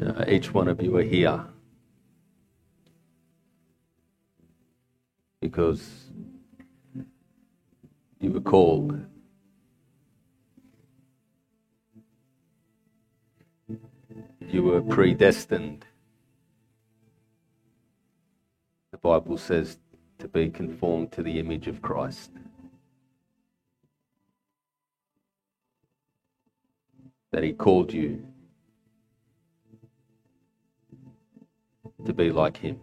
Uh, each one of you are here because you were called. You were predestined. The Bible says to be conformed to the image of Christ. That He called you to be like Him.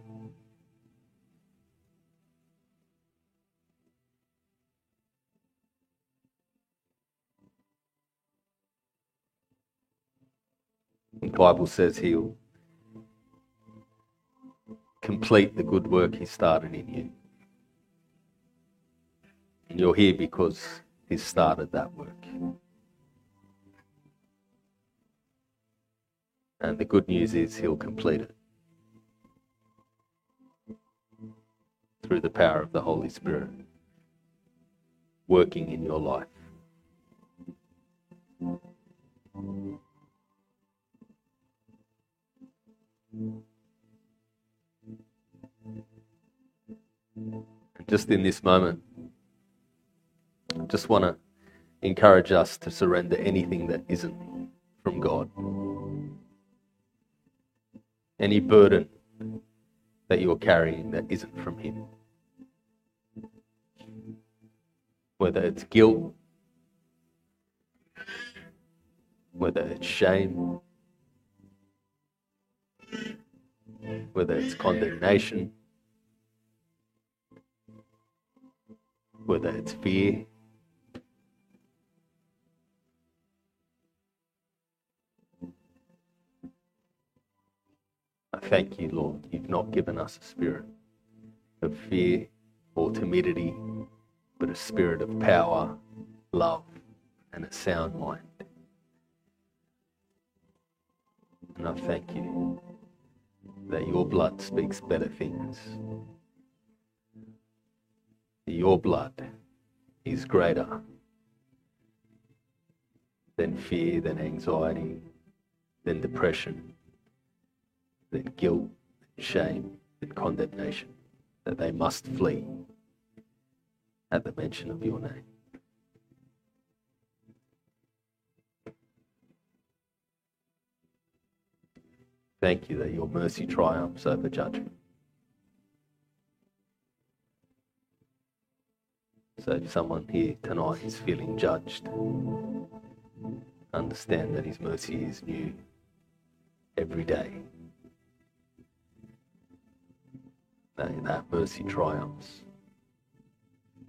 The Bible says He'll complete the good work He started in you. And you're here because He started that work. And the good news is He'll complete it. through the power of the Holy Spirit working in your life. Just in this moment, I just want to encourage us to surrender anything that isn't from God. Any burden that you're carrying that isn't from Him. Whether it's guilt, whether it's shame, whether it's condemnation, whether it's fear. I thank you, Lord. You've not given us a spirit of fear or timidity, but a spirit of power, love, and a sound mind. And I thank you that your blood speaks better things. Your blood is greater than fear, than anxiety, than depression than guilt, shame, and condemnation, that they must flee at the mention of your name. Thank you that your mercy triumphs over judgment. So if someone here tonight is feeling judged, understand that his mercy is new every day. That, that mercy triumphs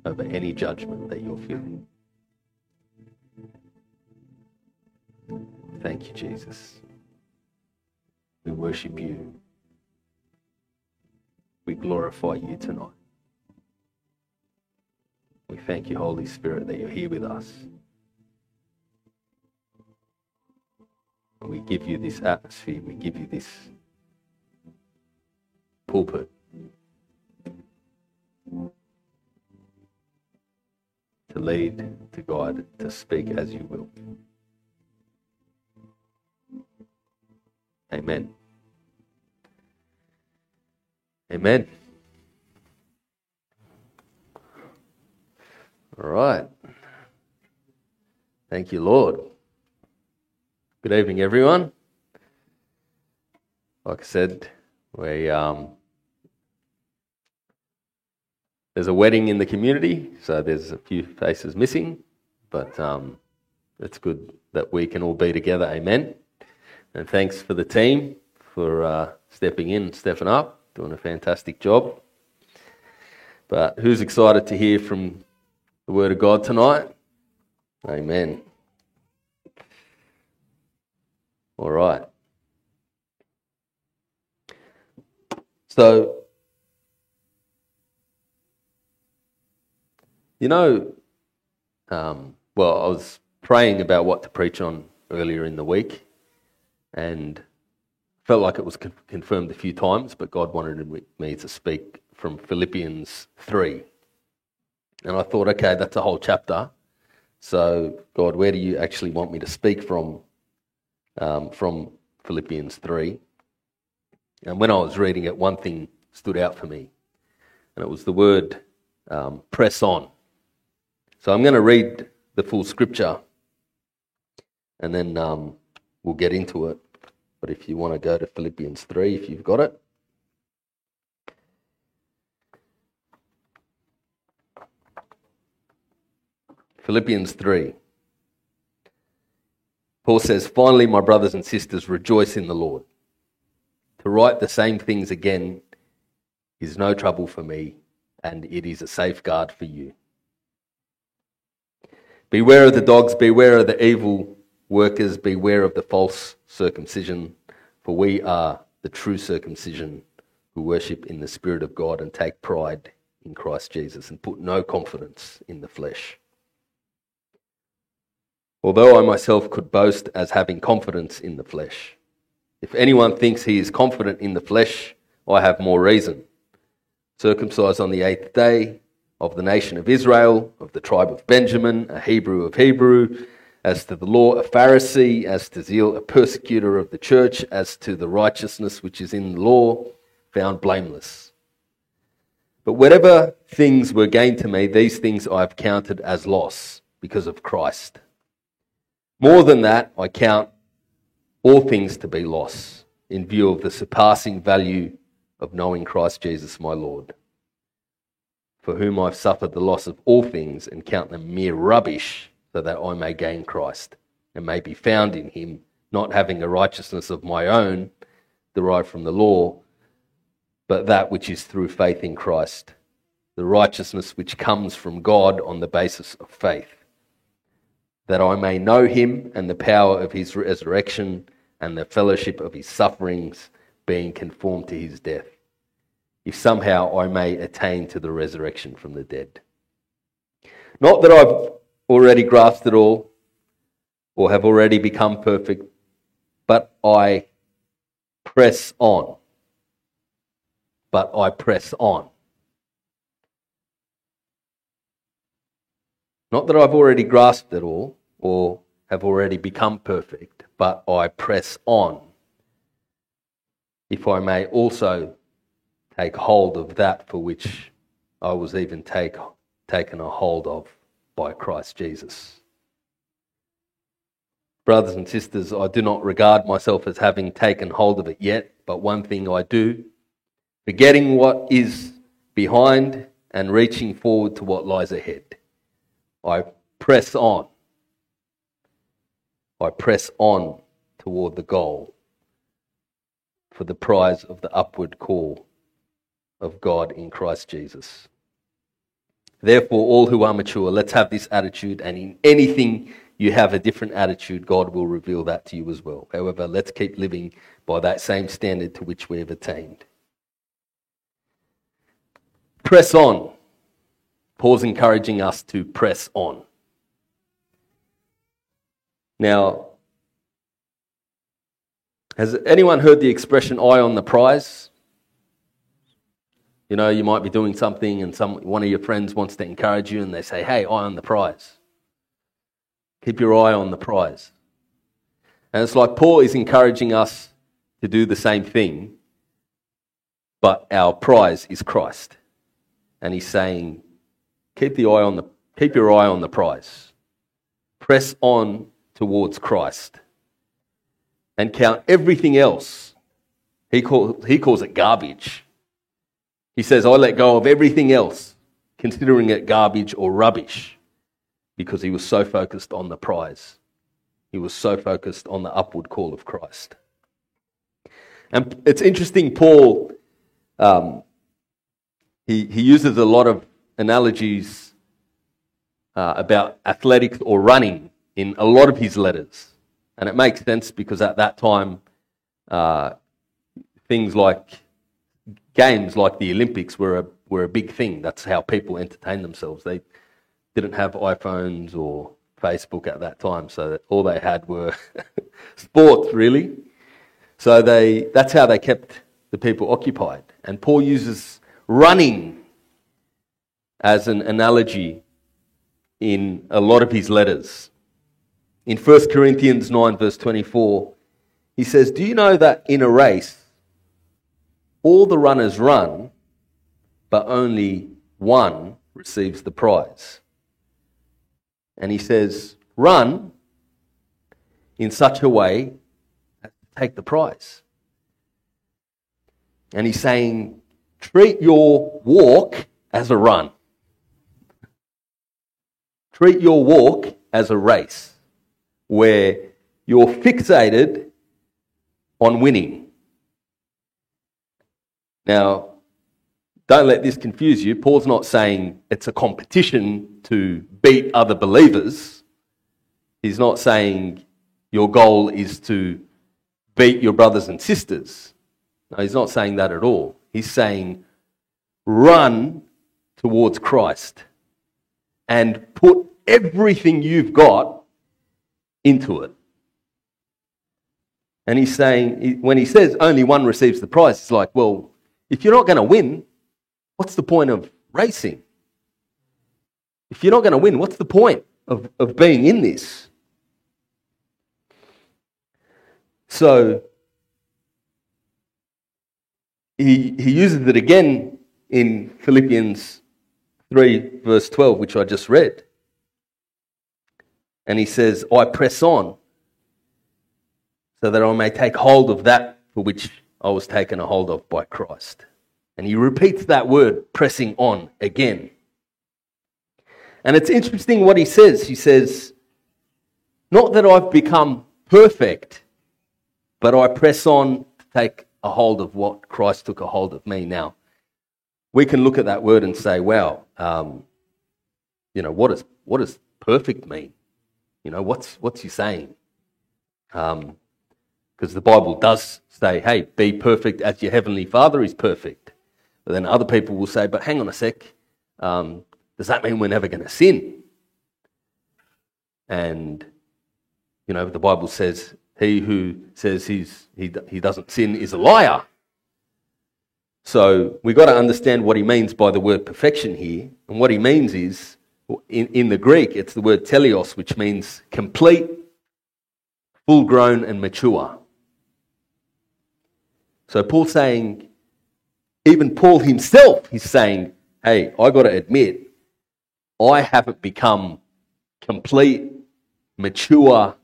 over any judgment that you're feeling. Thank you, Jesus. We worship you. We glorify you tonight. We thank you, Holy Spirit, that you're here with us. we give you this atmosphere, we give you this pulpit to lead, to guide, to speak as you will. Amen. Amen. All right. Thank you, Lord. Good evening, everyone. Like I said, we um, there's a wedding in the community, so there's a few faces missing, but um, it's good that we can all be together. Amen. And thanks for the team for uh, stepping in, stepping up, doing a fantastic job. But who's excited to hear from the Word of God tonight? Amen. All right. So, You know, um, well, I was praying about what to preach on earlier in the week, and felt like it was con- confirmed a few times, but God wanted me to speak from Philippians 3. And I thought, okay, that's a whole chapter, So, God, where do you actually want me to speak from? Um, from Philippians 3. And when I was reading it, one thing stood out for me, and it was the word um, press on. So I'm going to read the full scripture and then um, we'll get into it. But if you want to go to Philippians 3, if you've got it. Philippians 3. Paul says, Finally, my brothers and sisters, rejoice in the Lord. To write the same things again is no trouble for me, and it is a safeguard for you. Beware of the dogs, beware of the evil workers, beware of the false circumcision, for we are the true circumcision who worship in the Spirit of God and take pride in Christ Jesus and put no confidence in the flesh. Although I myself could boast as having confidence in the flesh, if anyone thinks he is confident in the flesh, I have more reason. Circumcised on the eighth day, of the nation of Israel, of the tribe of Benjamin, a Hebrew of Hebrew, as to the law, a Pharisee, as to zeal, a persecutor of the church, as to the righteousness which is in the law, found blameless. But whatever things were gained to me, these things I have counted as loss because of Christ. More than that, I count all things to be loss in view of the surpassing value of knowing Christ Jesus my Lord, for whom I've suffered the loss of all things and count them mere rubbish, so that I may gain Christ and may be found in him, not having a righteousness of my own derived from the law, but that which is through faith in Christ, the righteousness which comes from God on the basis of faith that I may know him and the power of his resurrection and the fellowship of his sufferings, being conformed to his death, if somehow I may attain to the resurrection from the dead. Not that I've already grasped it all or have already become perfect, but I press on. But I press on. Not that I've already grasped it all, or have already become perfect, but I press on, if I may also take hold of that for which I was even take, taken a hold of by Christ Jesus. Brothers and sisters, I do not regard myself as having taken hold of it yet, but one thing I do, forgetting what is behind and reaching forward to what lies ahead. I press on I press on toward the goal for the prize of the upward call of God in Christ Jesus. Therefore, all who are mature, let's have this attitude, and in anything you have a different attitude, God will reveal that to you as well. However, let's keep living by that same standard to which we have attained. Press on. Paul's encouraging us to press on. Now, has anyone heard the expression eye on the prize? You know, you might be doing something and some, one of your friends wants to encourage you and they say, hey, eye on the prize. Keep your eye on the prize. And it's like Paul is encouraging us to do the same thing, but our prize is Christ. And he's saying, keep, the eye on the, keep your eye on the prize. Press on towards Christ and count everything else. He, call, he calls it garbage. He says, I let go of everything else, considering it garbage or rubbish, because he was so focused on the prize. He was so focused on the upward call of Christ. And it's interesting, Paul, um, he, he uses a lot of analogies uh, about athletics or running in a lot of his letters. And it makes sense because at that time, uh, things like games like the Olympics were a, were a big thing. That's how people entertained themselves. They didn't have iPhones or Facebook at that time, so all they had were sports, really. So they, that's how they kept the people occupied. And Paul uses running as an analogy in a lot of his letters. In 1 Corinthians 9, verse 24, he says, Do you know that in a race, all the runners run, but only one receives the prize? And he says, Run in such a way as to take the prize. And he's saying, Treat your walk as a run. Treat your walk as a race where you're fixated on winning. Now, don't let this confuse you. Paul's not saying it's a competition to beat other believers. He's not saying your goal is to beat your brothers and sisters. No, he's not saying that at all. He's saying run towards Christ and put everything you've got into it. And he's saying, when he says only one receives the prize, it's like, well, if you're not going to win, what's the point of racing? If you're not going to win, what's the point of, of being in this? So he, he uses it again in Philippians 3, verse 12, which I just read. And he says, I press on so that I may take hold of that for which I was taken a hold of by Christ. And he repeats that word, pressing on, again. And it's interesting what he says. He says, Not that I've become perfect, but I press on to take a hold of what Christ took a hold of me now. We can look at that word and say, wow, um, you know, what, is, what does perfect mean? You know, what's, what's he saying? Because the Bible does say, hey, be perfect as your heavenly Father is perfect. But then other people will say, but hang on a sec, um, does that mean we're never going to sin? And, you know, the Bible says, he who says he's, he, he doesn't sin is a liar. So we've got to understand what he means by the word perfection here. And what he means is in, in the Greek, it's the word teleos, which means complete, full grown, and mature. So Paul's saying, even Paul himself is saying, hey, I got to admit, I haven't become complete, mature,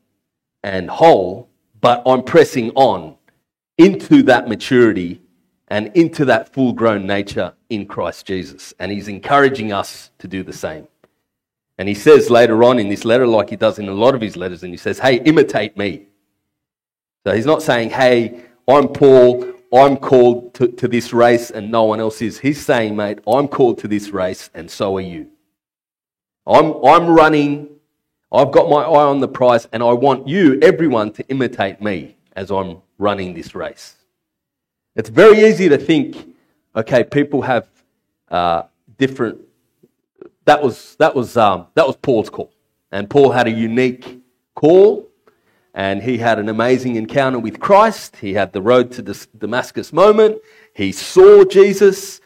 and whole, but I'm pressing on into that maturity and into that full grown nature in Christ Jesus. And he's encouraging us to do the same. And he says later on in this letter, like he does in a lot of his letters, and he says, Hey, imitate me. So he's not saying, Hey, I'm Paul, I'm called to, to this race and no one else is. He's saying, Mate, I'm called to this race and so are you. I'm, I'm running, I've got my eye on the prize, and I want you, everyone, to imitate me as I'm running this race. It's very easy to think, okay, people have uh, different that was, that, was, um, that was Paul's call. And Paul had a unique call, and he had an amazing encounter with Christ. He had the road to Damascus moment. He saw Jesus,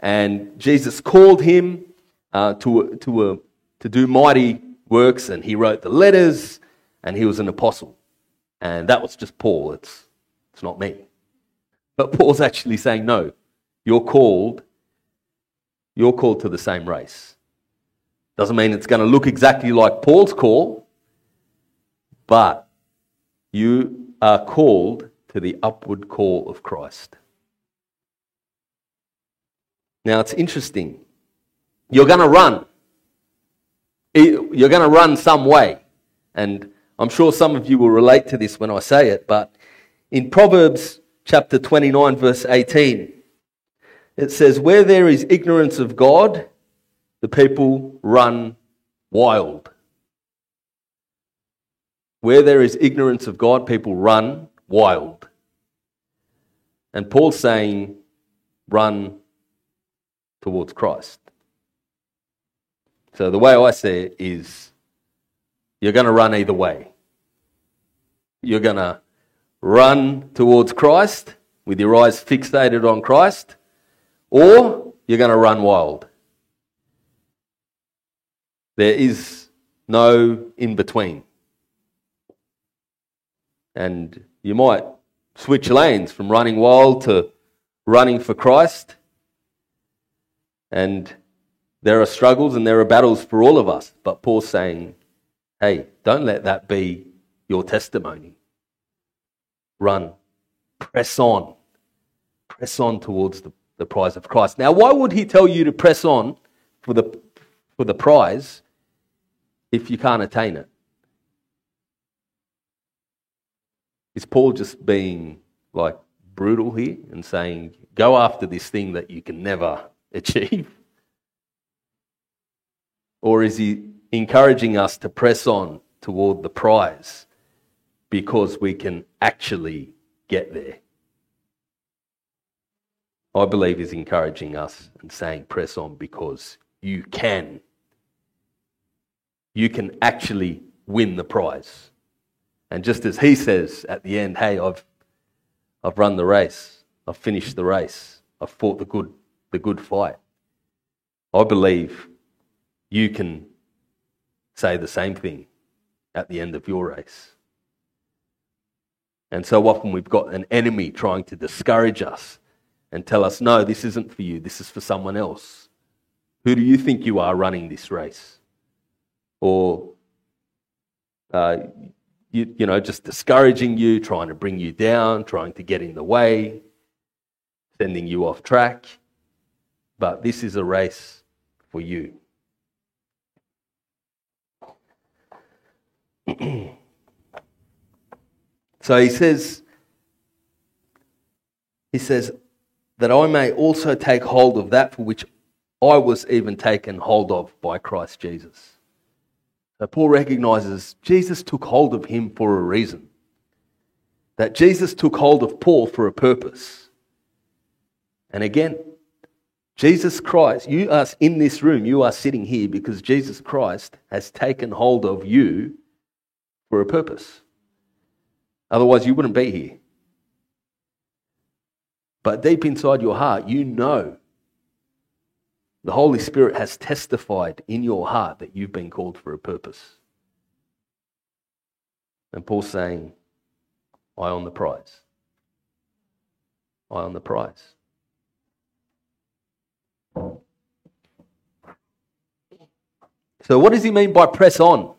and Jesus called him uh, to, to, uh, to do mighty works, and he wrote the letters, and he was an apostle. And that was just Paul. It's, it's not me. But Paul's actually saying, no, you're called, you're called to the same race. Doesn't mean it's going to look exactly like Paul's call, but you are called to the upward call of Christ. Now it's interesting. You're going to run. You're going to run some way. And I'm sure some of you will relate to this when I say it, but in Proverbs chapter 29, verse 18, it says, Where there is ignorance of God, the people run wild. Where there is ignorance of God, people run wild. And Paul's saying, run towards Christ. So the way I see it is you're going to run either way. You're going to run towards Christ with your eyes fixated on Christ, or you're going to run wild. There is no in between. And you might switch lanes from running wild to running for Christ. And there are struggles and there are battles for all of us. But Paul's saying, hey, don't let that be your testimony. Run, press on, press on towards the, the prize of Christ. Now, why would he tell you to press on for the, for the prize if you can't attain it? Is Paul just being like brutal here and saying, go after this thing that you can never achieve? Or is he encouraging us to press on toward the prize because we can actually get there? I believe he's encouraging us and saying, press on because you can. You can actually win the prize. And just as he says at the end, hey, I've, I've run the race, I've finished the race, I've fought the good, the good fight. I believe you can say the same thing at the end of your race. And so often we've got an enemy trying to discourage us and tell us, no, this isn't for you, this is for someone else. Who do you think you are running this race? Or, uh, you, you know, just discouraging you, trying to bring you down, trying to get in the way, sending you off track. But this is a race for you. so he says, he says, that I may also take hold of that for which I was even taken hold of by Christ Jesus. Paul recognizes Jesus took hold of him for a reason. That Jesus took hold of Paul for a purpose. And again, Jesus Christ, you are in this room, you are sitting here because Jesus Christ has taken hold of you for a purpose. Otherwise, you wouldn't be here. But deep inside your heart, you know the Holy Spirit has testified in your heart that you've been called for a purpose. And Paul's saying, Eye on the prize. Eye on the prize. So, what does he mean by press on?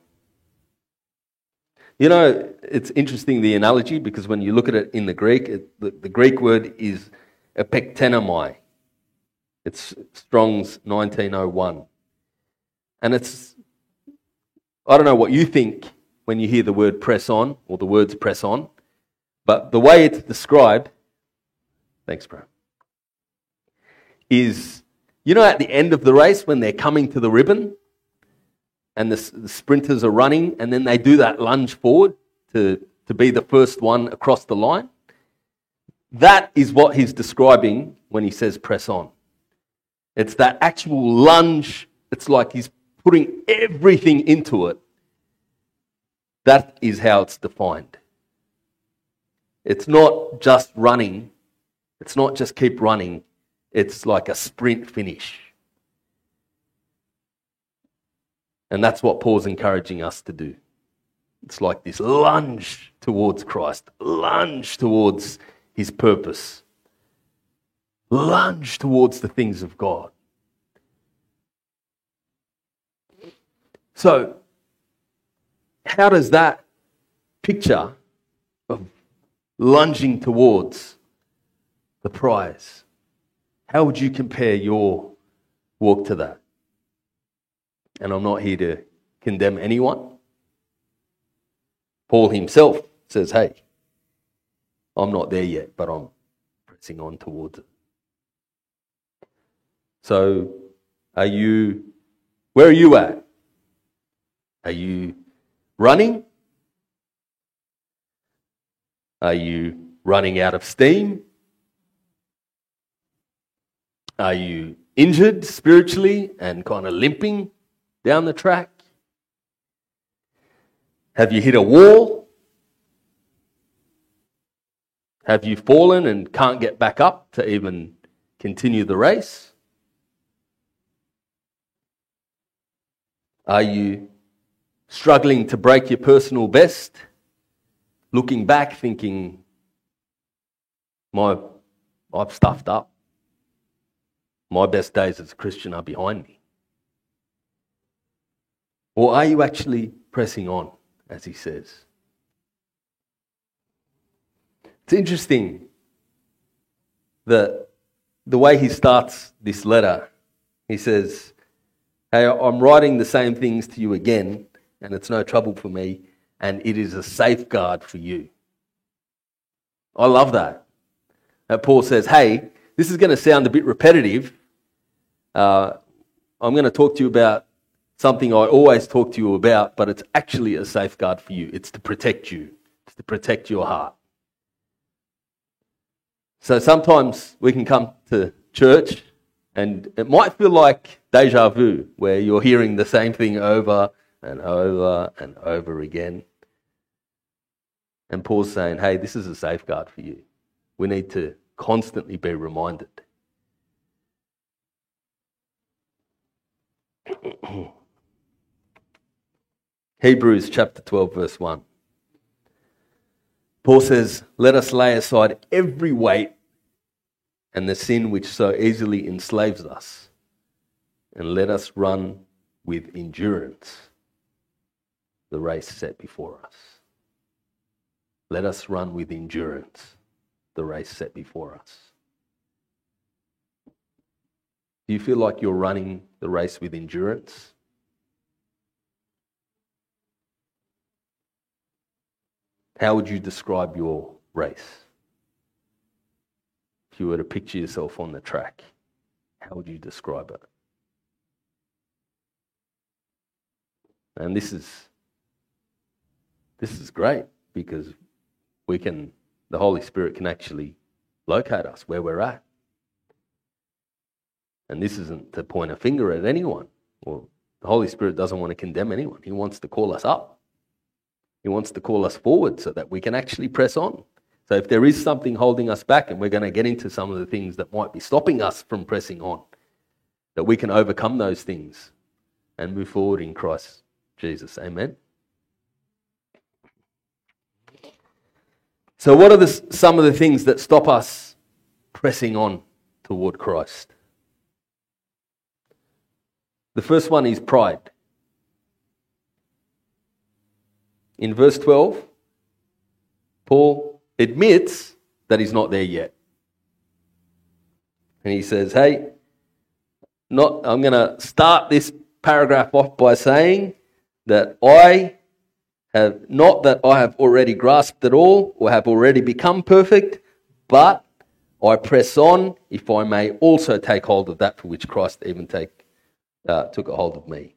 You know, it's interesting the analogy because when you look at it in the Greek, it, the, the, Greek word is epektenomai. It's Strong's 1901. And it's, I don't know what you think when you hear the word press on or the words press on, but the way it's described, thanks, bro, is, you know, at the end of the race when they're coming to the ribbon, and the, the sprinters are running, and then they do that lunge forward to, to be the first one across the line. That is what he's describing when he says press on. It's that actual lunge. It's like he's putting everything into it. That is how it's defined. It's not just running, it's not just keep running, it's like a sprint finish. And that's what Paul's encouraging us to do. It's like this lunge towards Christ, lunge towards his purpose, lunge towards the things of God. So, how does that picture of lunging towards the prize, how would you compare your walk to that? And I'm not here to condemn anyone. Paul himself says, hey, I'm not there yet, but I'm pressing on towards it. So, are you, where are you at? Are you running? Are you running out of steam? Are you injured spiritually and kind of limping? down the track? Have you hit a wall? Have you fallen and can't get back up to even continue the race? Are you struggling to break your personal best? Looking back, thinking, my, I've stuffed up. My best days as a Christian are behind me. Or are you actually pressing on, as he says? It's interesting that the way he starts this letter, he says, Hey, I'm writing the same things to you again, and it's no trouble for me, and it is a safeguard for you. I love that. Paul says, Hey, this is going to sound a bit repetitive. Uh, I'm going to talk to you about something I always talk to you about, but it's actually a safeguard for you. It's to protect you, it's to protect your heart. So sometimes we can come to church and it might feel like deja vu, where you're hearing the same thing over and over and over again. And Paul's saying, hey, this is a safeguard for you. We need to constantly be reminded. Hebrews chapter 12, verse 1. Paul says, Let us lay aside every weight and the sin which so easily enslaves us, and let us run with endurance the race set before us. Let us run with endurance the race set before us. Do you feel like you're running the race with endurance? How would you describe your race? If you were to picture yourself on the track, how would you describe it? And this is this is great because we can the Holy Spirit can actually locate us where we're at. And this isn't to point a finger at anyone. Well, the Holy Spirit doesn't want to condemn anyone. He wants to call us up. He wants to call us forward so that we can actually press on. So if there is something holding us back, and we're going to get into some of the things that might be stopping us from pressing on, that we can overcome those things and move forward in Christ Jesus. Amen. So, what are the, some of the things that stop us pressing on toward Christ? The first one is pride. In verse 12, Paul admits that he's not there yet. And he says, Hey, not, I'm going to start this paragraph off by saying that I have not that I have already grasped it all or have already become perfect, but I press on if I may also take hold of that for which Christ even take, uh, took a hold of me.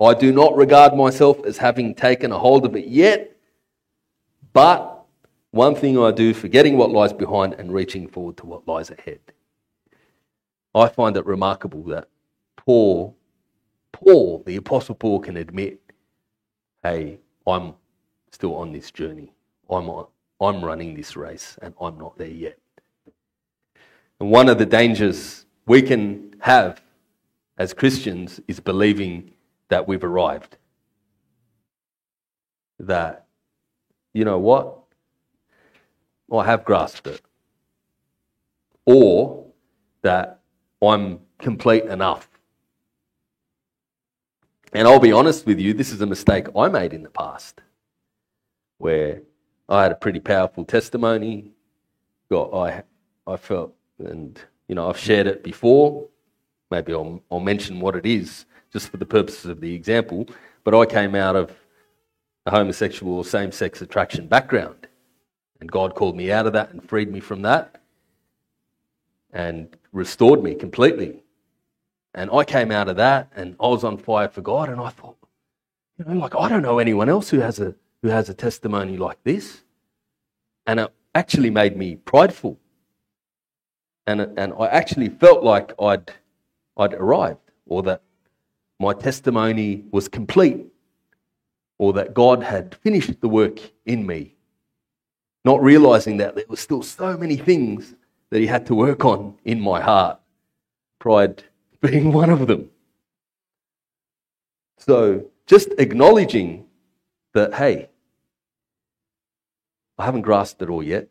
I do not regard myself as having taken a hold of it yet, but one thing I do, forgetting what lies behind and reaching forward to what lies ahead. I find it remarkable that Paul, Paul, the Apostle Paul, can admit, hey, I'm still on this journey. I'm, on, I'm running this race and I'm not there yet. And one of the dangers we can have as Christians is believing that we've arrived. That, you know what? I have grasped it. Or that I'm complete enough. And I'll be honest with you, this is a mistake I made in the past where I had a pretty powerful testimony. Got, I, I felt, and you know, I've shared it before. Maybe I'll, I'll mention what it is just for the purposes of the example. But I came out of a homosexual or same sex attraction background. And God called me out of that and freed me from that and restored me completely. And I came out of that and I was on fire for God. And I thought, you know, like, I don't know anyone else who has a, who has a testimony like this. And it actually made me prideful. And, and I actually felt like I'd, I'd arrived or that my testimony was complete or that God had finished the work in me not realizing that there were still so many things that he had to work on in my heart, pride being one of them. So just acknowledging that, hey, I haven't grasped it all yet.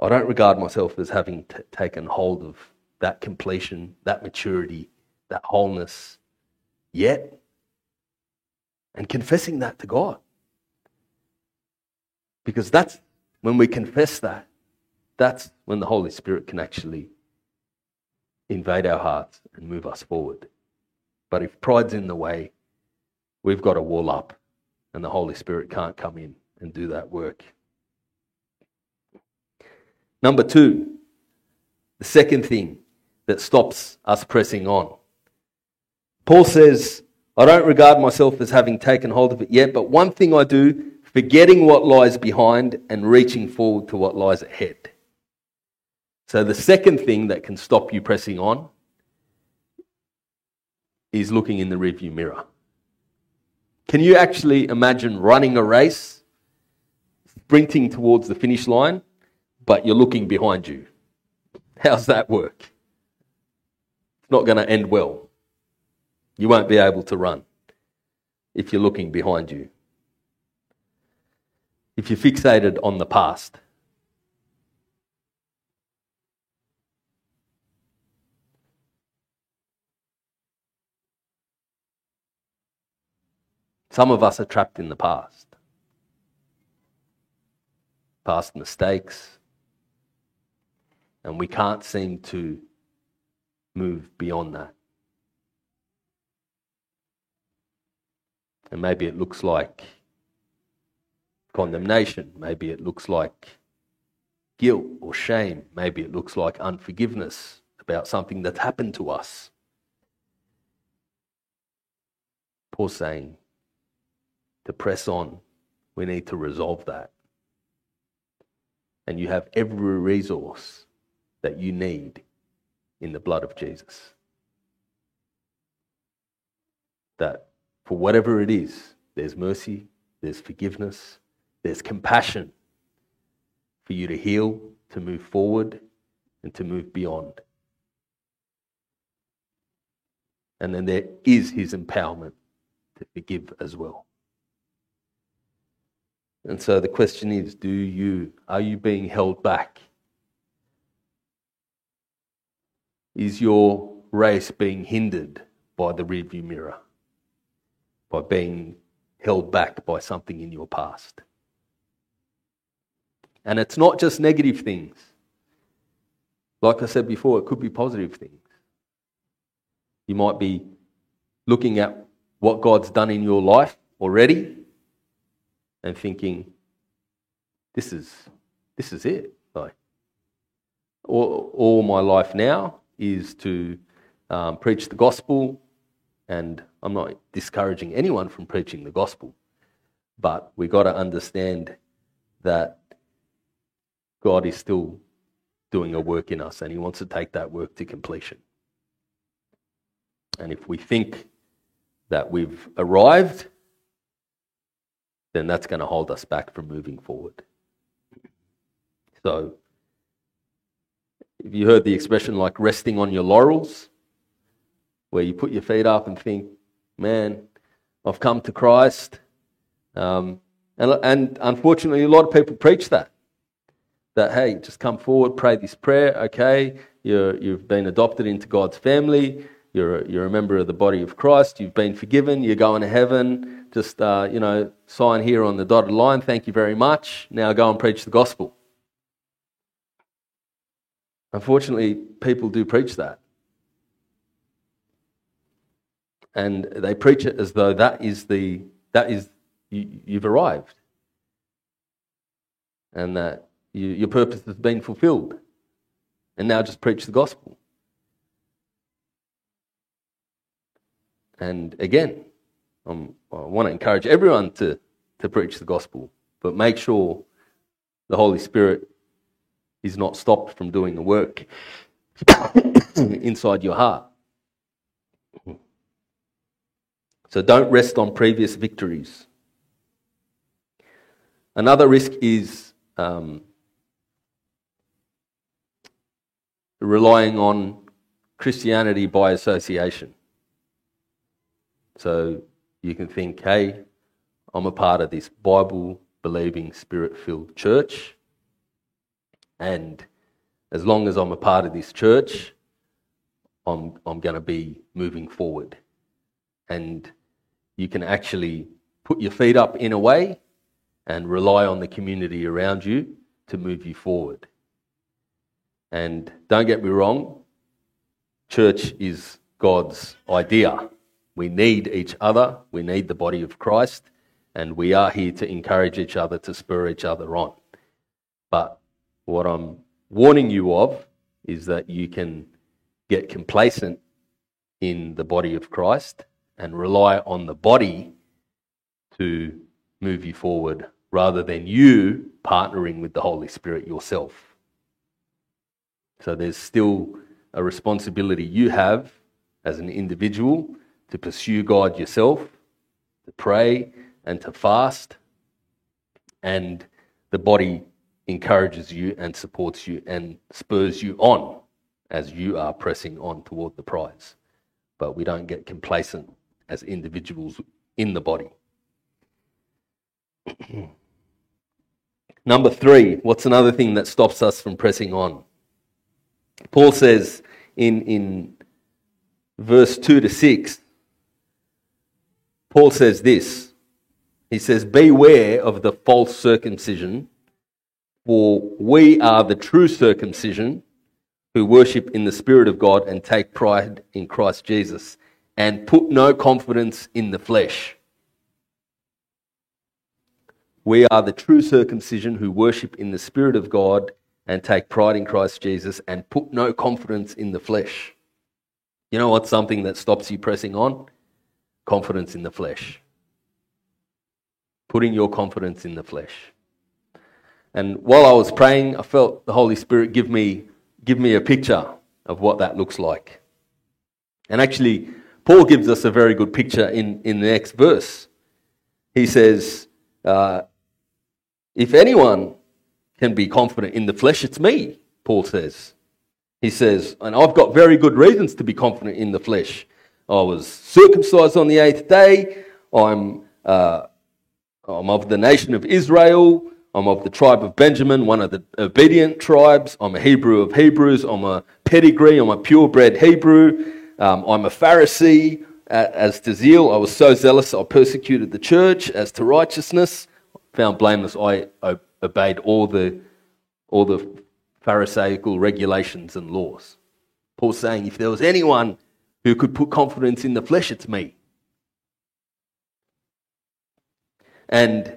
I don't regard myself as having t- taken hold of that completion, that maturity, that wholeness yet. And confessing that to God. Because that's when we confess that, that's when the Holy Spirit can actually invade our hearts and move us forward. But if pride's in the way, we've got a wall up, and the Holy Spirit can't come in and do that work. Number two, the second thing that stops us pressing on. Paul says, I don't regard myself as having taken hold of it yet, but one thing I do, forgetting what lies behind and reaching forward to what lies ahead. So, the second thing that can stop you pressing on is looking in the rearview mirror. Can you actually imagine running a race, sprinting towards the finish line, but you're looking behind you? How's that work? It's not going to end well. You won't be able to run if you're looking behind you. If you're fixated on the past, Some of us are trapped in the past, past mistakes, and we can't seem to move beyond that. And maybe it looks like condemnation, maybe it looks like guilt or shame, maybe it looks like unforgiveness about something that happened to us. Paul's saying, to press on, we need to resolve that. And you have every resource that you need in the blood of Jesus. That for whatever it is, there's mercy, there's forgiveness, there's compassion for you to heal, to move forward, and to move beyond. And then there is his empowerment to forgive as well. And so the question is do you, are you being held back? Is your race being hindered by the rearview mirror? By being held back by something in your past? And it's not just negative things. Like I said before, it could be positive things. You might be looking at what God's done in your life already and thinking, this is, this is it. Like, all, all my life now is to um, preach the gospel, and I'm not discouraging anyone from preaching the gospel, but we've got to understand that God is still doing a work in us, and He wants to take that work to completion. And if we think that we've arrived, then that's going to hold us back from moving forward. So, if you heard the expression like resting on your laurels, where you put your feet up and think, man, I've come to Christ. Um, and, and unfortunately, a lot of people preach that. That, hey, just come forward, pray this prayer, okay? You're, you've been adopted into God's family. You're a, you're a member of the body of Christ. You've been forgiven. You're going to heaven. Just, uh, you know, sign here on the dotted line. Thank you very much. Now go and preach the gospel. Unfortunately, people do preach that. And they preach it as though that is the, that is, you, you've arrived. And that you, your purpose has been fulfilled. And now just preach the gospel. And again, um, I want to encourage everyone to, to preach the gospel, but make sure the Holy Spirit is not stopped from doing the work inside your heart. So don't rest on previous victories. Another risk is um, relying on Christianity by association. So you can think, hey, I'm a part of this Bible believing, spirit filled church. And as long as I'm a part of this church, I'm, I'm going to be moving forward. And you can actually put your feet up in a way and rely on the community around you to move you forward. And don't get me wrong, church is God's idea. We need each other, we need the body of Christ, and we are here to encourage each other, to spur each other on. But what I'm warning you of is that you can get complacent in the body of Christ and rely on the body to move you forward rather than you partnering with the Holy Spirit yourself. So there's still a responsibility you have as an individual to pursue God yourself, to pray and to fast, and the body encourages you and supports you and spurs you on as you are pressing on toward the prize. But we don't get complacent as individuals in the body. Number three, what's another thing that stops us from pressing on? Paul says in, in verse 2 to 6, Paul says this. He says, Beware of the false circumcision, for we are the true circumcision who worship in the Spirit of God and take pride in Christ Jesus and put no confidence in the flesh. We are the true circumcision who worship in the Spirit of God and take pride in Christ Jesus and put no confidence in the flesh. You know what's something that stops you pressing on? Confidence in the flesh. Putting your confidence in the flesh. And while I was praying, I felt the Holy Spirit give me, give me a picture of what that looks like. And actually, Paul gives us a very good picture in, in the next verse. He says, uh, If anyone can be confident in the flesh, it's me, Paul says. He says, and I've got very good reasons to be confident in the flesh. I was circumcised on the eighth day. I'm, uh, I'm of the nation of Israel. I'm of the tribe of Benjamin, one of the obedient tribes. I'm a Hebrew of Hebrews. I'm a pedigree. I'm a purebred Hebrew. Um, I'm a Pharisee. As to zeal, I was so zealous I persecuted the church. As to righteousness, found blameless, I obeyed all the, all the Pharisaical regulations and laws. Paul's saying, if there was anyone who could put confidence in the flesh, it's me. And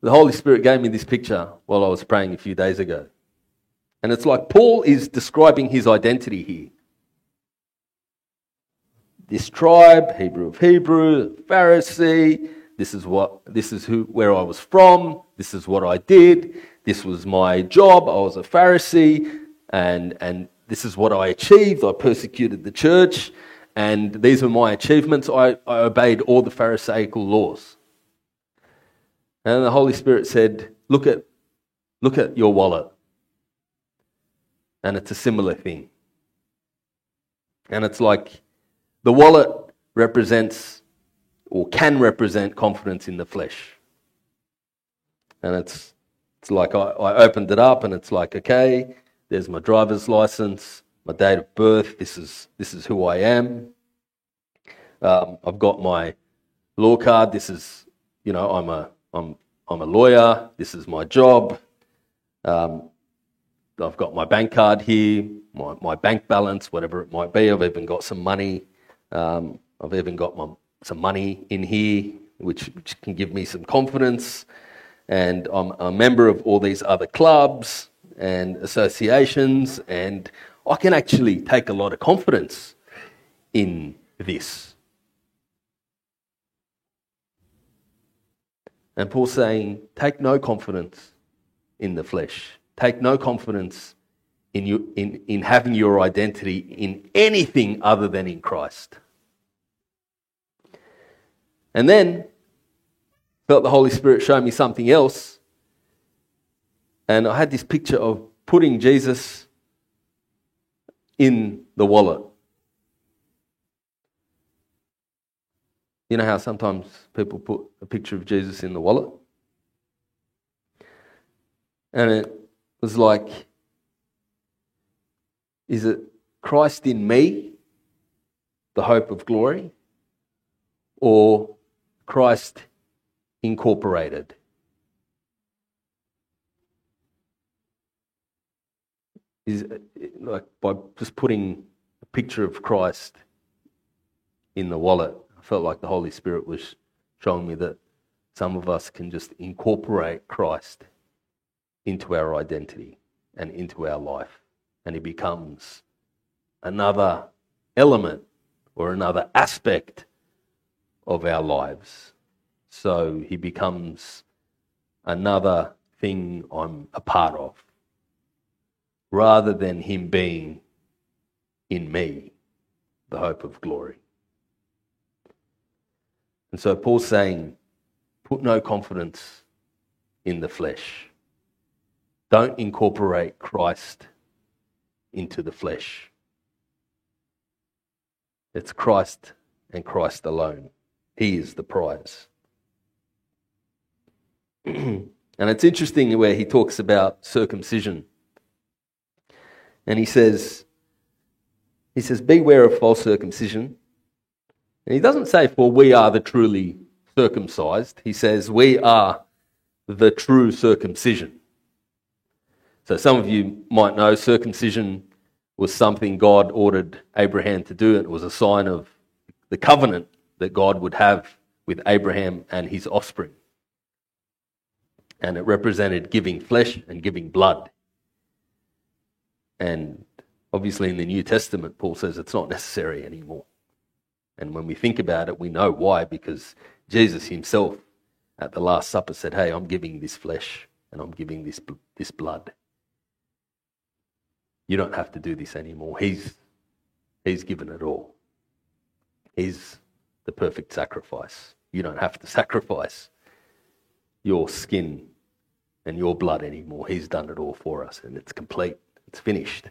the Holy Spirit gave me this picture while I was praying a few days ago. And it's like Paul is describing his identity here. This tribe, Hebrew of Hebrew, Pharisee, this is what this is who where I was from, this is what I did, this was my job, I was a Pharisee, and and this is what I achieved. I persecuted the church, and these were my achievements. I, I obeyed all the Pharisaical laws. And the Holy Spirit said, Look at look at your wallet. And it's a similar thing. And it's like the wallet represents or can represent confidence in the flesh. And it's, it's like I, I opened it up and it's like, okay, there's my driver's license, my date of birth, this is, this is who I am. Um, I've got my law card, this is, you know, I'm a, I'm, I'm a lawyer, this is my job. Um, I've got my bank card here, my, my bank balance, whatever it might be. I've even got some money. Um, I've even got my, some money in here, which, which can give me some confidence. And I'm a member of all these other clubs and associations, and I can actually take a lot of confidence in this. And Paul's saying, take no confidence in the flesh. Take no confidence in, you, in, in having your identity in anything other than in Christ. And then felt the Holy Spirit show me something else. And I had this picture of putting Jesus in the wallet. You know how sometimes people put a picture of Jesus in the wallet? And it was like, is it Christ in me, the hope of glory, or Christ incorporated? Is like by just putting a picture of Christ in the wallet, I felt like the Holy Spirit was showing me that some of us can just incorporate Christ into our identity and into our life. And he becomes another element or another aspect of our lives. So he becomes another thing I'm a part of rather than him being in me, the hope of glory. And so Paul's saying, put no confidence in the flesh. Don't incorporate Christ into the flesh. It's Christ and Christ alone. He is the prize. and it's interesting where he talks about circumcision. And he says, he says, beware of false circumcision. And he doesn't say, for we are the truly circumcised. He says, we are the true circumcision. So some of you might know circumcision was something God ordered Abraham to do. It was a sign of the covenant that God would have with Abraham and his offspring. And it represented giving flesh and giving blood. And obviously, in the New Testament, Paul says it's not necessary anymore. And when we think about it, we know why, because Jesus himself at the Last Supper said, Hey, I'm giving this flesh and I'm giving this, this blood. You don't have to do this anymore. He's, he's given it all. He's the perfect sacrifice. You don't have to sacrifice your skin and your blood anymore. He's done it all for us, and it's complete, it's finished.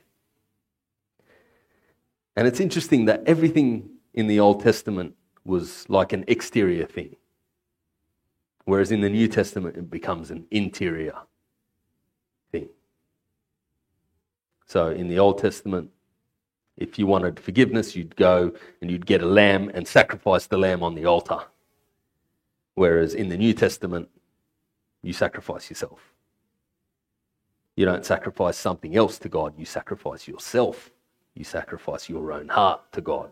And it's interesting that everything in the Old Testament was like an exterior thing, whereas in the New Testament, it becomes an interior thing. So in the Old Testament, if you wanted forgiveness, you'd go and you'd get a lamb and sacrifice the lamb on the altar. Whereas in the New Testament, you sacrifice yourself. You don't sacrifice something else to God, you sacrifice yourself. You sacrifice your own heart to God.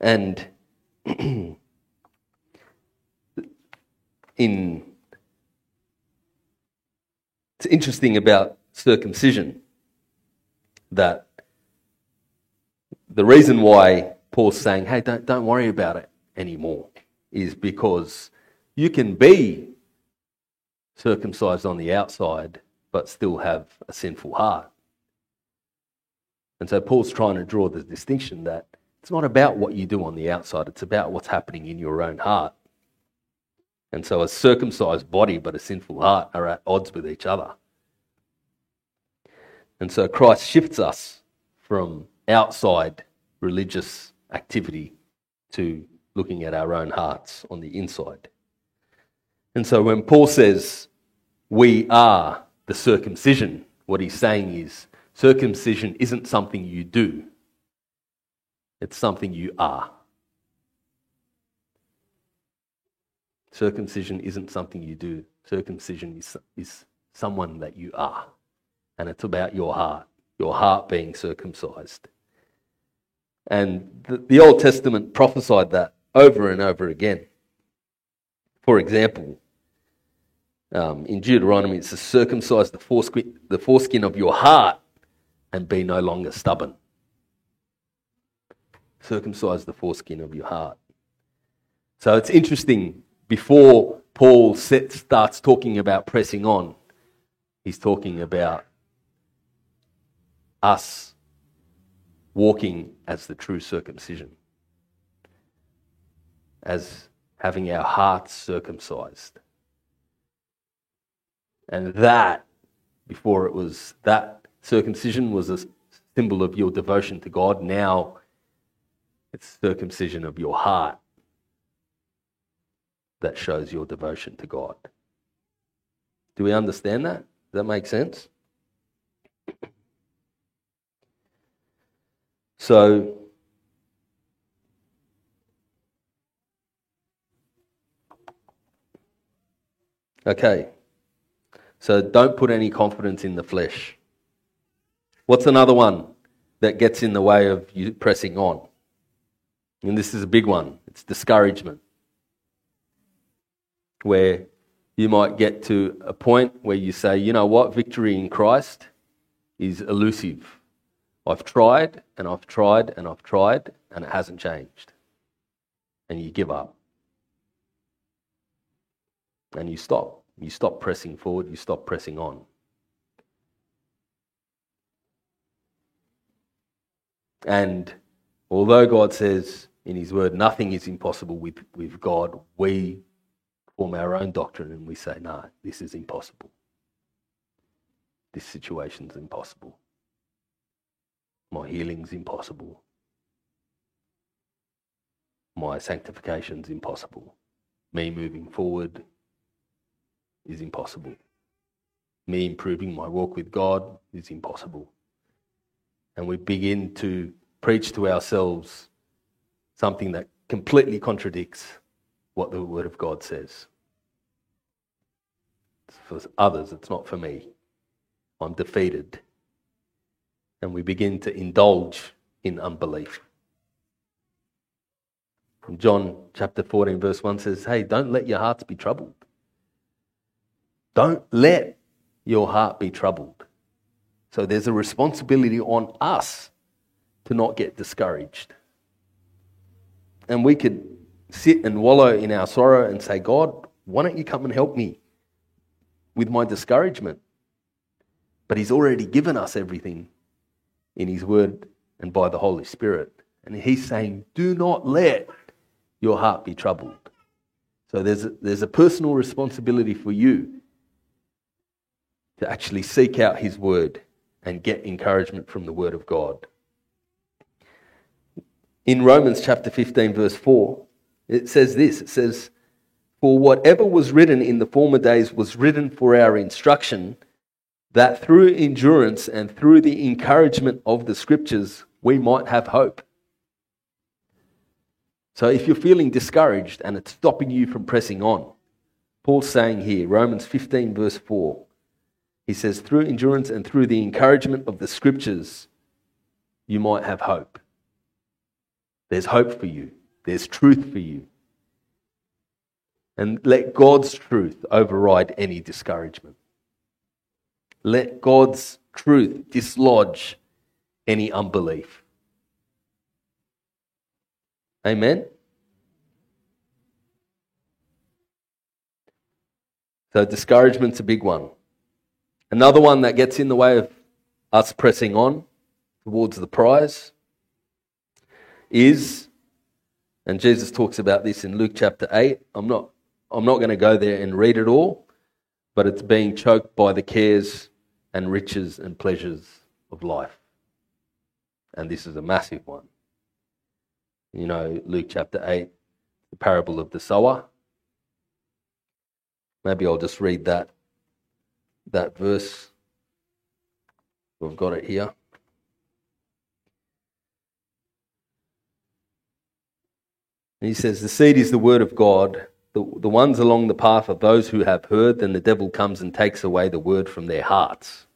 And in it's interesting about circumcision. That the reason why Paul's saying, hey, don't, don't worry about it anymore, is because you can be circumcised on the outside but still have a sinful heart. And so Paul's trying to draw the distinction that it's not about what you do on the outside, it's about what's happening in your own heart. And so a circumcised body but a sinful heart are at odds with each other. And so Christ shifts us from outside religious activity to looking at our own hearts on the inside. And so when Paul says, we are the circumcision, what he's saying is, circumcision isn't something you do, it's something you are. Circumcision isn't something you do, circumcision is, is someone that you are and it's about your heart, your heart being circumcised. And the, the Old Testament prophesied that over and over again. For example, um, in Deuteronomy, it says, circumcise the foreskin, the foreskin of your heart and be no longer stubborn. Circumcise the foreskin of your heart. So it's interesting, before Paul starts talking about pressing on, he's talking about us walking as the true circumcision, as having our hearts circumcised. And that, before it was that circumcision was a symbol of your devotion to God. Now It's circumcision of your heart that shows your devotion to God. Do we understand that? Does that make sense? So, okay. So don't put any confidence in the flesh. What's another one that gets in the way of you pressing on? And this is a big one it's discouragement. Where you might get to a point where you say, you know what, victory in Christ is elusive. I've tried and I've tried and I've tried and it hasn't changed. And you give up. And you stop. You stop pressing forward, you stop pressing on. And although God says in His Word, nothing is impossible with, with God, we form our own doctrine and we say, no, this is impossible. This situation is impossible. My healing's impossible. My sanctification's impossible. Me moving forward is impossible. Me improving my walk with God is impossible. And we begin to preach to ourselves something that completely contradicts what the Word of God says. It's for others, it's not for me. I'm defeated. And we begin to indulge in unbelief. John chapter 14, verse 1 says, Hey, don't let your hearts be troubled. Don't let your heart be troubled. So there's a responsibility on us to not get discouraged. And we could sit and wallow in our sorrow and say, God, why don't you come and help me with my discouragement? But He's already given us everything in His Word and by the Holy Spirit. And He's saying, do not let your heart be troubled. So there's a, there's a personal responsibility for you to actually seek out His Word and get encouragement from the Word of God. In Romans chapter 15, verse 4, it says this it says, For whatever was written in the former days was written for our instruction, that through endurance and through the encouragement of the Scriptures we might have hope. So if you're feeling discouraged and it's stopping you from pressing on, Paul's saying here, Romans 15, verse 4, he says, through endurance and through the encouragement of the scriptures, you might have hope. There's hope for you, there's truth for you. And let God's truth override any discouragement. Let God's truth dislodge any unbelief. Amen? So, discouragement's a big one. Another one that gets in the way of us pressing on towards the prize is, and Jesus talks about this in Luke chapter 8. I'm not, I'm not going to go there and read it all, but it's being choked by the cares and riches and pleasures of life. And this is a massive one. You know, Luke chapter 8, the parable of the sower. Maybe I'll just read that that verse. We've got it here. And he says, The seed is the word of God. The, the ones along the path are those who have heard, then the devil comes and takes away the word from their hearts,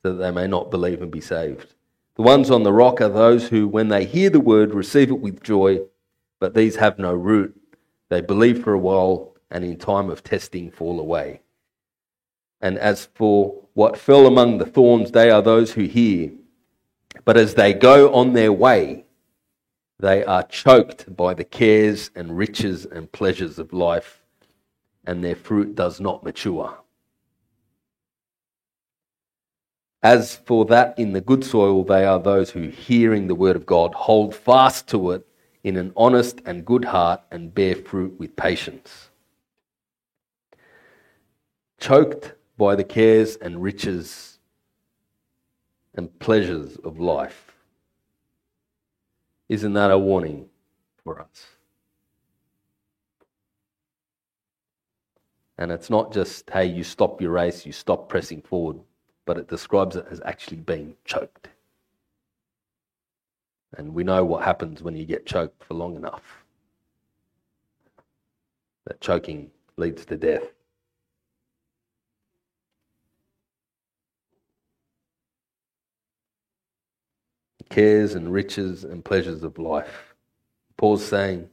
so that they may not believe and be saved. The ones on the rock are those who, when they hear the word, receive it with joy, but these have no root. They believe for a while, and in time of testing fall away. And as for what fell among the thorns, they are those who hear. But as they go on their way, they are choked by the cares and riches and pleasures of life, and their fruit does not mature. As for that in the good soil, they are those who, hearing the word of God, hold fast to it in an honest and good heart and bear fruit with patience. Choked by the cares and riches and pleasures of life. Isn't that a warning for us? And it's not just, hey, you stop your race, you stop pressing forward, but it describes it as actually being choked. And we know what happens when you get choked for long enough. That choking leads to death. Cares and riches and pleasures of life. Paul's saying,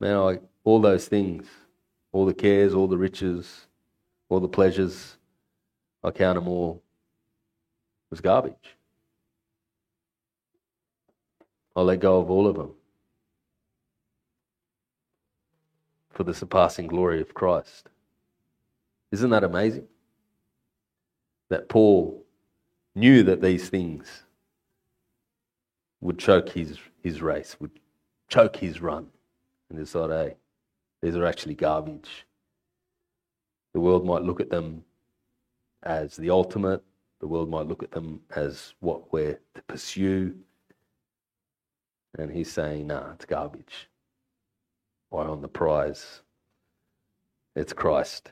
man, I, all those things, all the cares, all the riches, all the pleasures, I count them all as garbage. I'll let go of all of them for the surpassing glory of Christ. Isn't that amazing? That Paul knew that these things would choke his, his race, would choke his run, and decide, hey, these are actually garbage. The world might look at them as the ultimate, the world might look at them as what we're to pursue. And he's saying, nah, it's garbage. Why on the prize? It's Christ.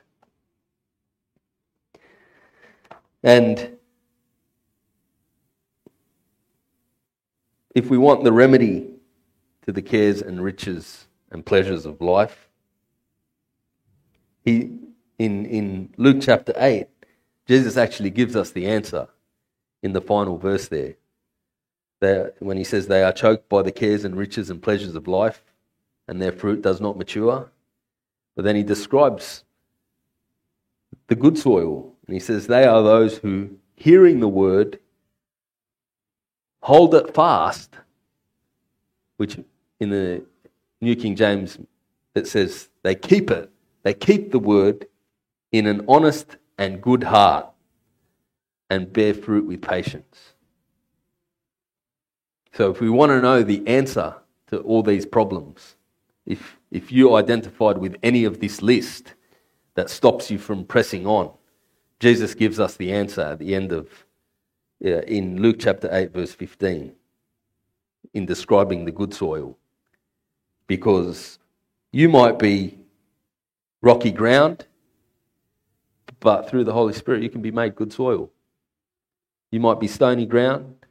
And if we want the remedy to the cares and riches and pleasures of life, he, in, in Luke chapter 8, Jesus actually gives us the answer in the final verse there. When he says, They are choked by the cares and riches and pleasures of life, and their fruit does not mature. But then he describes the good soil, and he says, They are those who, hearing the word, hold it fast, which in the New King James it says they keep it. They keep the word in an honest and good heart and bear fruit with patience. So, if we want to know the answer to all these problems, if, if you identified with any of this list that stops you from pressing on, Jesus gives us the answer at the end of, Uh, in Luke chapter 8, verse 15, in describing the good soil. Because you might be rocky ground, but through the Holy Spirit, you can be made good soil. You might be stony ground.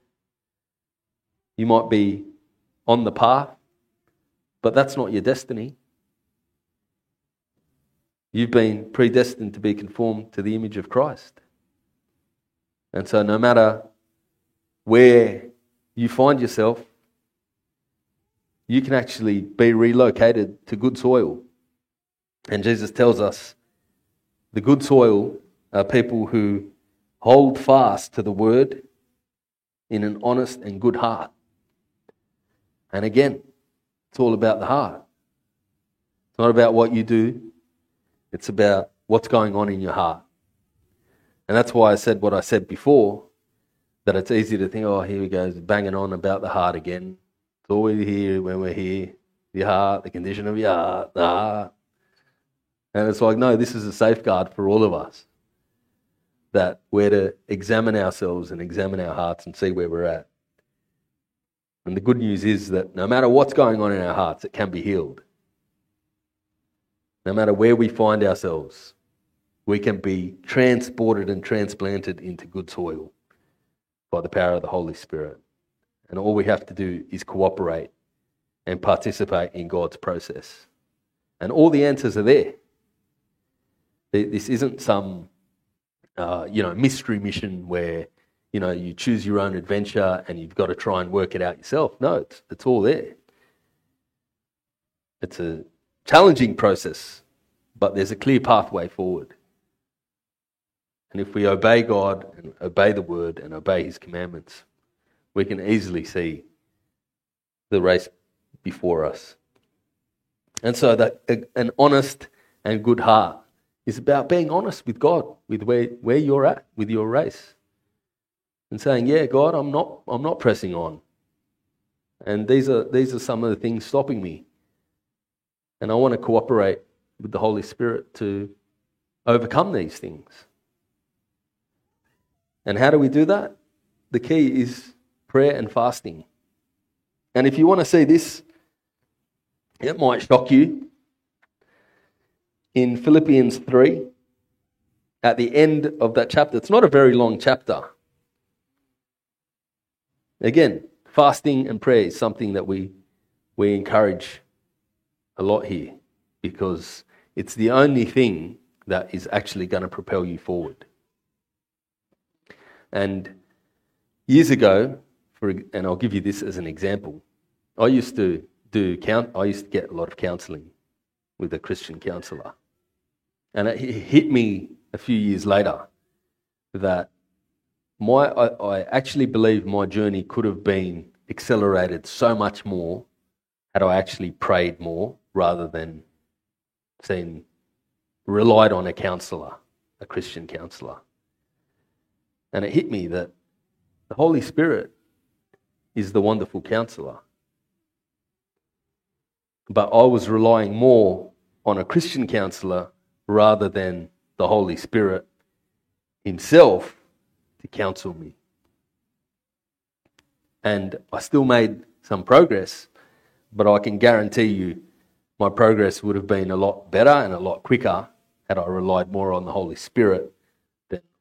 You might be on the path, but that's not your destiny. You've been predestined to be conformed to the image of Christ. And so, no matter where you find yourself, you can actually be relocated to good soil. And Jesus tells us the good soil are people who hold fast to the word in an honest and good heart. And again, it's all about the heart. It's not about what you do, it's about what's going on in your heart. And that's why I said what I said before that it's easy to think, oh, here we go, banging on about the heart again. It's we hear when we're here the heart, the condition of your heart, the heart. And it's like, no, this is a safeguard for all of us that we're to examine ourselves and examine our hearts and see where we're at. And the good news is that no matter what's going on in our hearts, it can be healed. No matter where we find ourselves, we can be transported and transplanted into good soil by the power of the Holy Spirit. And all we have to do is cooperate and participate in God's process. And all the answers are there. This isn't some, uh, you know, mystery mission where, you know, you choose your own adventure and you've got to try and work it out yourself. No, it's, it's all there. It's a challenging process, but there's a clear pathway forward. And if we obey God and obey the word and obey his commandments, we can easily see the race before us. And so that uh, an honest and good heart is about being honest with God, with where, where you're at with your race. And saying, Yeah, God, I'm not, I'm not pressing on. And these are, these are some of the things stopping me. And I want to cooperate with the Holy Spirit to overcome these things. And how do we do that? The key is prayer and fasting. And if you want to see this, it might shock you. In Philippians 3, at the end of that chapter, it's not a very long chapter. Again, fasting and prayer is something that we, we encourage a lot here because it's the only thing that is actually going to propel you forward. And years ago, for, and I'll give you this as an example, I used to do count, I used to get a lot of counseling with a Christian counselor. And it hit me a few years later that my, I, I actually believe my journey could have been accelerated so much more had I actually prayed more rather than seen relied on a counselor, a Christian counselor. And it hit me that the Holy Spirit is the wonderful counselor. But I was relying more on a Christian counselor rather than the Holy Spirit Himself to counsel me. And I still made some progress, but I can guarantee you my progress would have been a lot better and a lot quicker had I relied more on the Holy Spirit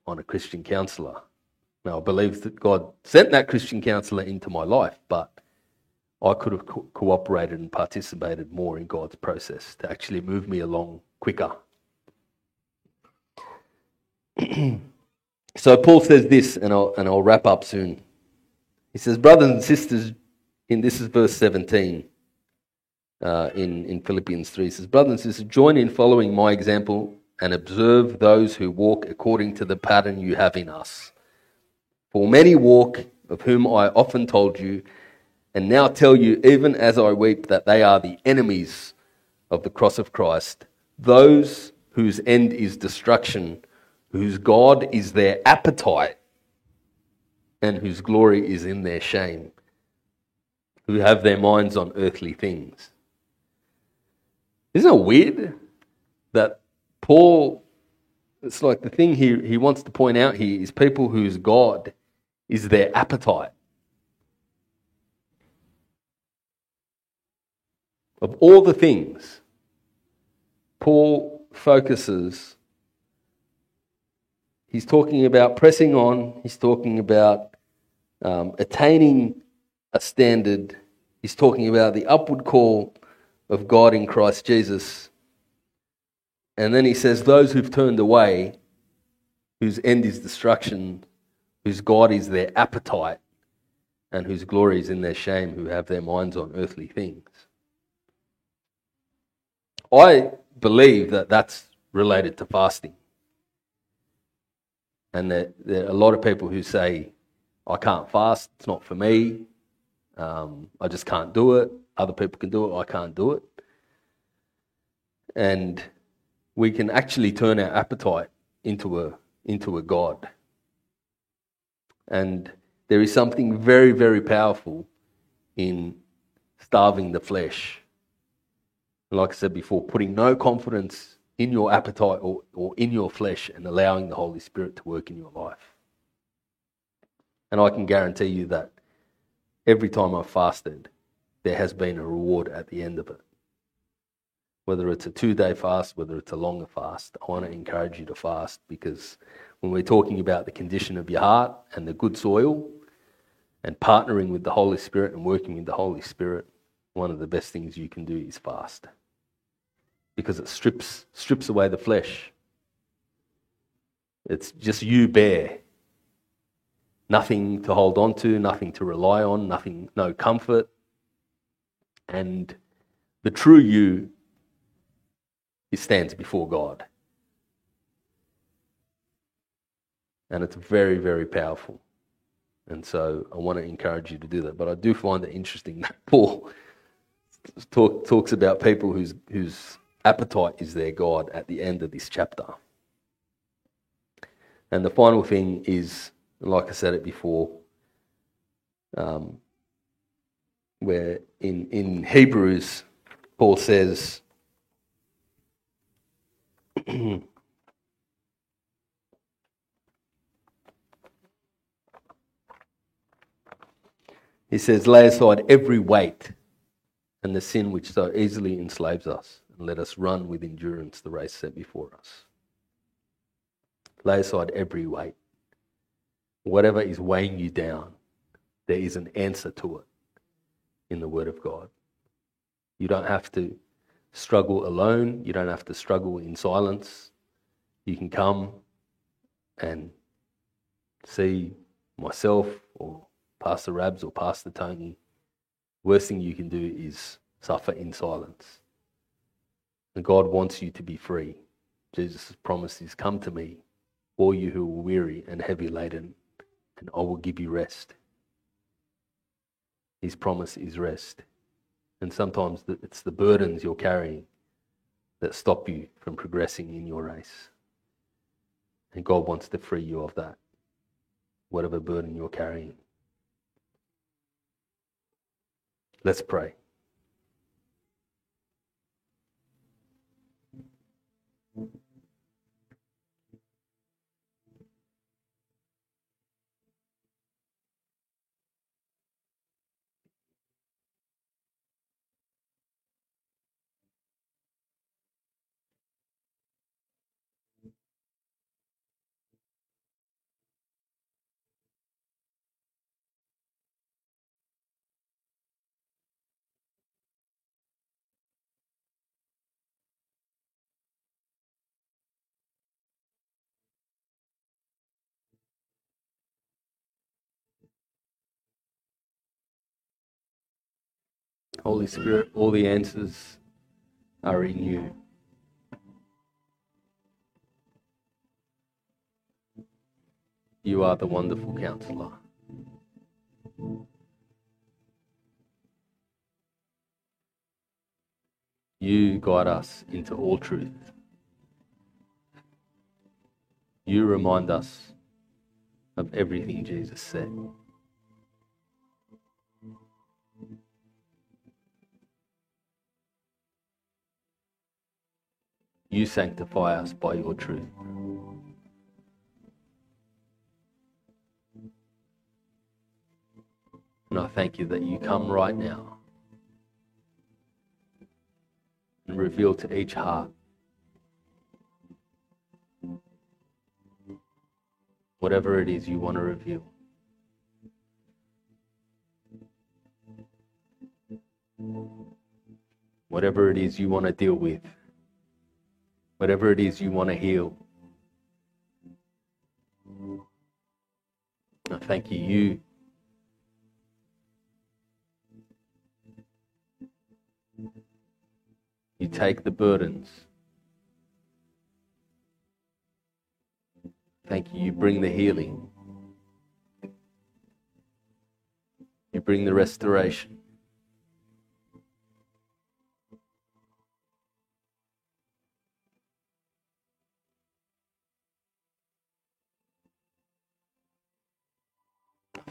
on a Christian counselor. Now, I believe that God sent that Christian counselor into my life, but I could have co- cooperated and participated more in God's process to actually move me along quicker. so Paul says this, and I'll, and I'll wrap up soon. He says, Brothers and sisters, in this is verse 17 uh, in, in Philippians 3. He says, Brothers and sisters, join in following my example and observe those who walk according to the pattern you have in us. For many walk, of whom I often told you, and now tell you, even as I weep, that they are the enemies of the cross of Christ, those whose end is destruction, whose God is their appetite, and whose glory is in their shame, who have their minds on earthly things. Isn't it weird that Paul, it's like the thing he, he wants to point out here is people whose God is their appetite. Of all the things, Paul focuses, he's talking about pressing on, he's talking about um, attaining a standard, he's talking about the upward call of God in Christ Jesus. And then he says, Those who've turned away, whose end is destruction, whose God is their appetite, and whose glory is in their shame, who have their minds on earthly things. I believe that that's related to fasting. And that there are a lot of people who say, I can't fast, it's not for me, um, I just can't do it. Other people can do it, I can't do it. And we can actually turn our appetite into a, into a God. And there is something very, very powerful in starving the flesh. Like I said before, putting no confidence in your appetite or, or in your flesh and allowing the Holy Spirit to work in your life. And I can guarantee you that every time I've fasted, there has been a reward at the end of it. Whether it's a two day fast, whether it's a longer fast, I want to encourage you to fast because when we're talking about the condition of your heart and the good soil and partnering with the Holy Spirit and working with the Holy Spirit, one of the best things you can do is fast because it strips, strips away the flesh. It's just you bare. Nothing to hold on to, nothing to rely on, nothing, no comfort, and the true you he stands before God. And it's very, very powerful. And so I want to encourage you to do that. But I do find it interesting that Paul talk, talks about people whose, whose appetite is their God at the end of this chapter. And the final thing is, like I said it before, um, where in, in Hebrews, Paul says, He says, Lay aside every weight and the sin which so easily enslaves us, and let us run with endurance the race set before us. Lay aside every weight. Whatever is weighing you down, there is an answer to it in the Word of God. You don't have to struggle alone, you don't have to struggle in silence. You can come and see myself or Pastor Rabs or Pastor Tony. Worst thing you can do is suffer in silence. And God wants you to be free. Jesus' promise is, Come to me, all you who are weary and heavy laden, and I will give you rest. His promise is rest. And sometimes it's the burdens you're carrying that stop you from progressing in your race. And God wants to free you of that, whatever burden you're carrying. Let's pray. Holy Spirit, all the answers are in you. You are the wonderful counselor. You guide us into all truth. You remind us of everything Jesus said. You sanctify us by your truth. And I thank you that you come right now and reveal to each heart whatever it is you want to reveal. Whatever it is you want to deal with whatever it is you want to heal. I thank you. You you take the burdens. Thank you. You bring the healing. You bring the restoration.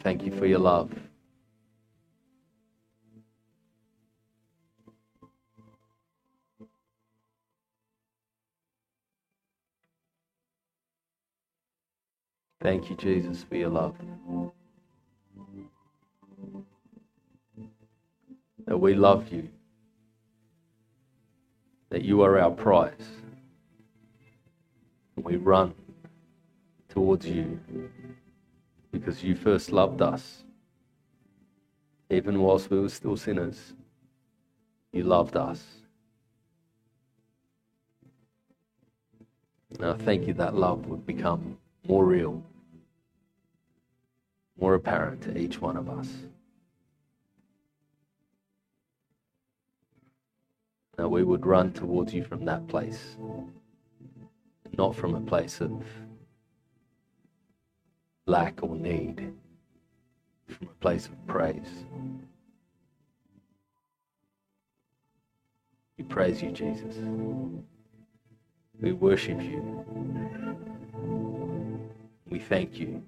Thank you for your love. Thank you, Jesus, for your love. That we love you. That you are our prize. We run towards you because you first loved us. Even whilst we were still sinners, you loved us. I thank you that love would become more real, more apparent to each one of us. That we would run towards you from that place, not from a place of lack or need from a place of praise. We praise you, Jesus. We worship you. We thank you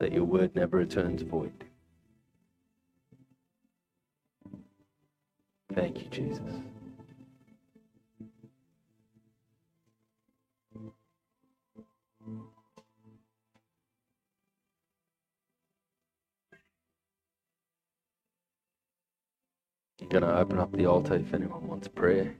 that your word never returns void. Thank you, Jesus. Going to open up the altar if anyone wants prayer.